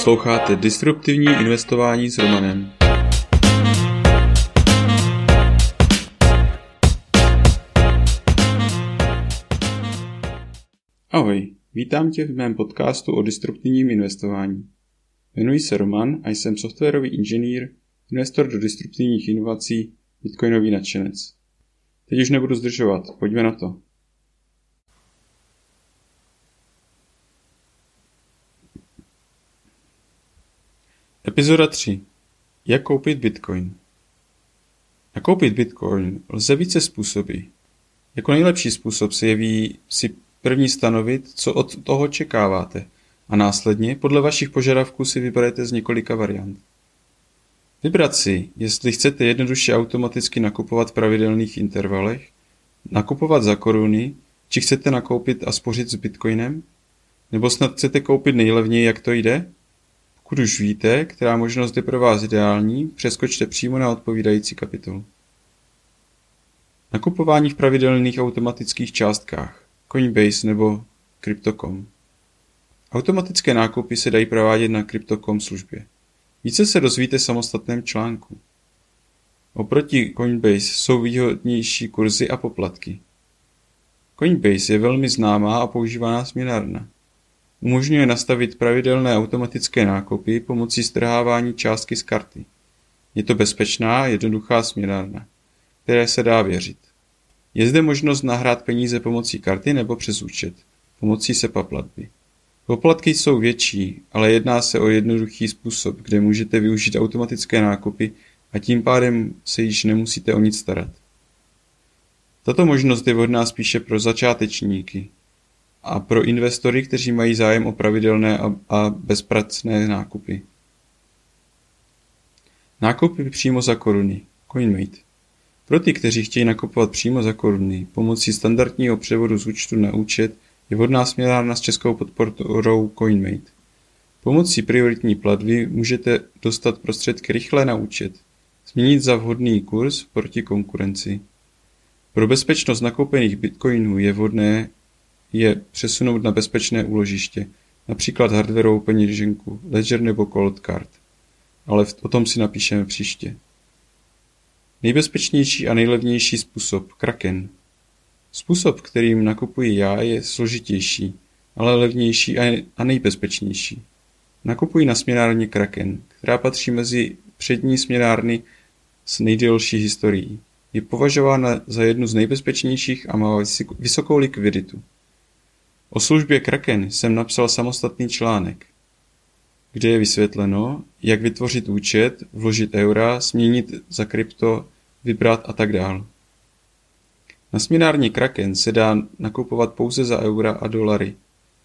Posloucháte Disruptivní investování s Romanem. Ahoj, vítám tě v mém podcastu o disruptivním investování. Jmenuji se Roman a jsem softwarový inženýr, investor do disruptivních inovací, bitcoinový nadšenec. Teď už nebudu zdržovat, pojďme na to. Epizoda 3. Jak koupit Bitcoin? Nakoupit Bitcoin lze více způsoby. Jako nejlepší způsob se jeví si první stanovit, co od toho očekáváte a následně podle vašich požadavků si vyberete z několika variant. Vybrat si, jestli chcete jednoduše automaticky nakupovat v pravidelných intervalech, nakupovat za koruny, či chcete nakoupit a spořit s Bitcoinem, nebo snad chcete koupit nejlevněji, jak to jde? Pokud už víte, která možnost je pro vás ideální, přeskočte přímo na odpovídající kapitolu. Nakupování v pravidelných automatických částkách Coinbase nebo Crypto.com Automatické nákupy se dají provádět na Crypto.com službě. Více se dozvíte v samostatném článku. Oproti Coinbase jsou výhodnější kurzy a poplatky. Coinbase je velmi známá a používaná směnárna. Umožňuje nastavit pravidelné automatické nákupy pomocí strhávání částky z karty. Je to bezpečná a jednoduchá směnárna, které se dá věřit. Je zde možnost nahrát peníze pomocí karty nebo přes účet, pomocí SEPA platby. Poplatky jsou větší, ale jedná se o jednoduchý způsob, kde můžete využít automatické nákupy a tím pádem se již nemusíte o nic starat. Tato možnost je vhodná spíše pro začátečníky, a pro investory, kteří mají zájem o pravidelné a bezpracné nákupy. Nákupy přímo za koruny. CoinMate. Pro ty, kteří chtějí nakupovat přímo za koruny pomocí standardního převodu z účtu na účet, je vhodná směrárna s českou podporou CoinMate. Pomocí prioritní platby můžete dostat prostředky rychle na účet, změnit za vhodný kurz proti konkurenci. Pro bezpečnost nakoupených bitcoinů je vhodné je přesunout na bezpečné úložiště, například hardwarovou peněženku, ledger nebo cold card. Ale o tom si napíšeme příště. Nejbezpečnější a nejlevnější způsob Kraken. Způsob, kterým nakupuji já, je složitější, ale levnější a nejbezpečnější. Nakupuji na směnárně Kraken, která patří mezi přední směnárny s nejdelší historií. Je považována za jednu z nejbezpečnějších a má vysokou likviditu. O službě Kraken jsem napsal samostatný článek, kde je vysvětleno, jak vytvořit účet, vložit eura, směnit za krypto, vybrat a tak dál. Na směnárně Kraken se dá nakupovat pouze za eura a dolary,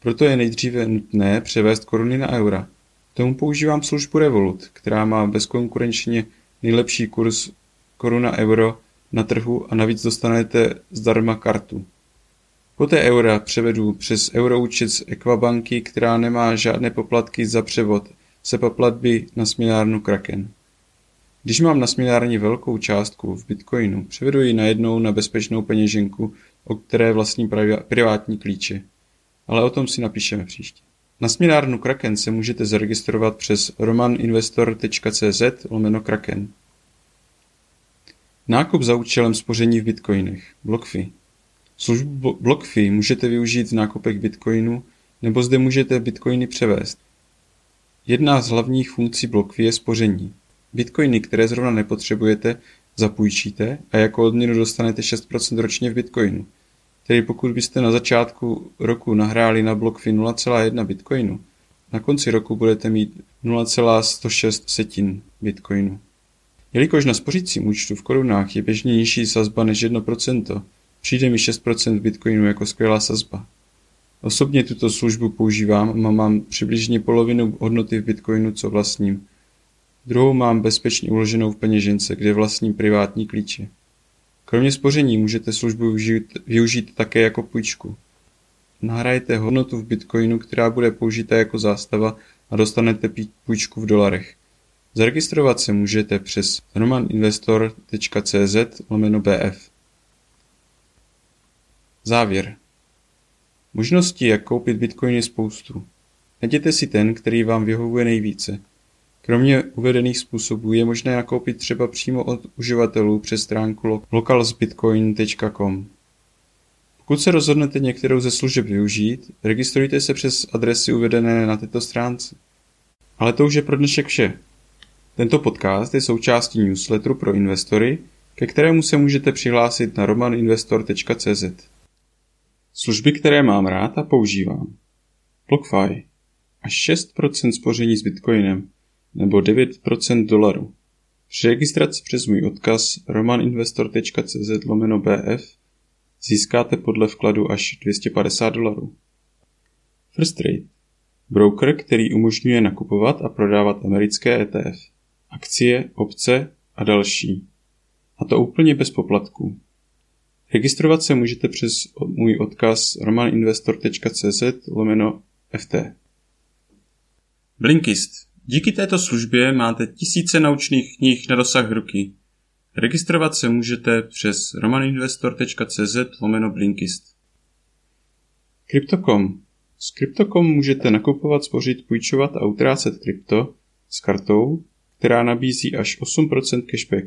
proto je nejdříve nutné převést koruny na eura. K tomu používám službu Revolut, která má bezkonkurenčně nejlepší kurz koruna euro na trhu a navíc dostanete zdarma kartu. Poté eura převedu přes euroúčet z Equabanky, která nemá žádné poplatky za převod SEPA platby na směnárnu Kraken. Když mám na směnárně velkou částku v bitcoinu, převedu ji najednou na bezpečnou peněženku, o které vlastním privátní klíče. Ale o tom si napíšeme příště. Na směnárnu Kraken se můžete zaregistrovat přes romaninvestor.cz lomeno Kraken. Nákup za účelem spoření v bitcoinech. BlockFi. Službu BlockFi můžete využít v nákupech bitcoinu nebo zde můžete bitcoiny převést. Jedna z hlavních funkcí BlockFi je spoření. Bitcoiny, které zrovna nepotřebujete, zapůjčíte a jako odměnu dostanete 6% ročně v bitcoinu. Tedy pokud byste na začátku roku nahráli na BlockFi 0,1 bitcoinu, na konci roku budete mít 0,106 setin bitcoinu. Jelikož na spořícím účtu v korunách je běžně nižší sazba než 1%, Přijde mi 6% bitcoinu jako skvělá sazba. Osobně tuto službu používám a mám přibližně polovinu hodnoty v bitcoinu, co vlastním. Druhou mám bezpečně uloženou v peněžence, kde vlastním privátní klíče. Kromě spoření můžete službu využít, využít také jako půjčku. Nahrajete hodnotu v bitcoinu, která bude použita jako zástava a dostanete půjčku v dolarech. Zaregistrovat se můžete přes romaninvestor.cz bf. Závěr. Možností, jak koupit bitcoin je spoustu. Najděte si ten, který vám vyhovuje nejvíce. Kromě uvedených způsobů je možné nakoupit třeba přímo od uživatelů přes stránku localsbitcoin.com. Pokud se rozhodnete některou ze služeb využít, registrujte se přes adresy uvedené na této stránce. Ale to už je pro dnešek vše. Tento podcast je součástí newsletteru pro investory, ke kterému se můžete přihlásit na romaninvestor.cz. Služby, které mám rád a používám. BlockFi. Až 6% spoření s Bitcoinem nebo 9% dolaru. Při registraci přes můj odkaz romaninvestor.cz lomeno BF získáte podle vkladu až 250 dolarů. First Trade. Broker, který umožňuje nakupovat a prodávat americké ETF, akcie, opce a další. A to úplně bez poplatků. Registrovat se můžete přes můj odkaz romaninvestor.cz lomeno FT. Blinkist. Díky této službě máte tisíce naučných knih na dosah ruky. Registrovat se můžete přes romaninvestor.cz lomeno Blinkist. Crypto.com. S Crypto.com můžete nakupovat, spořit, půjčovat a utrácet krypto s kartou, která nabízí až 8% cashback.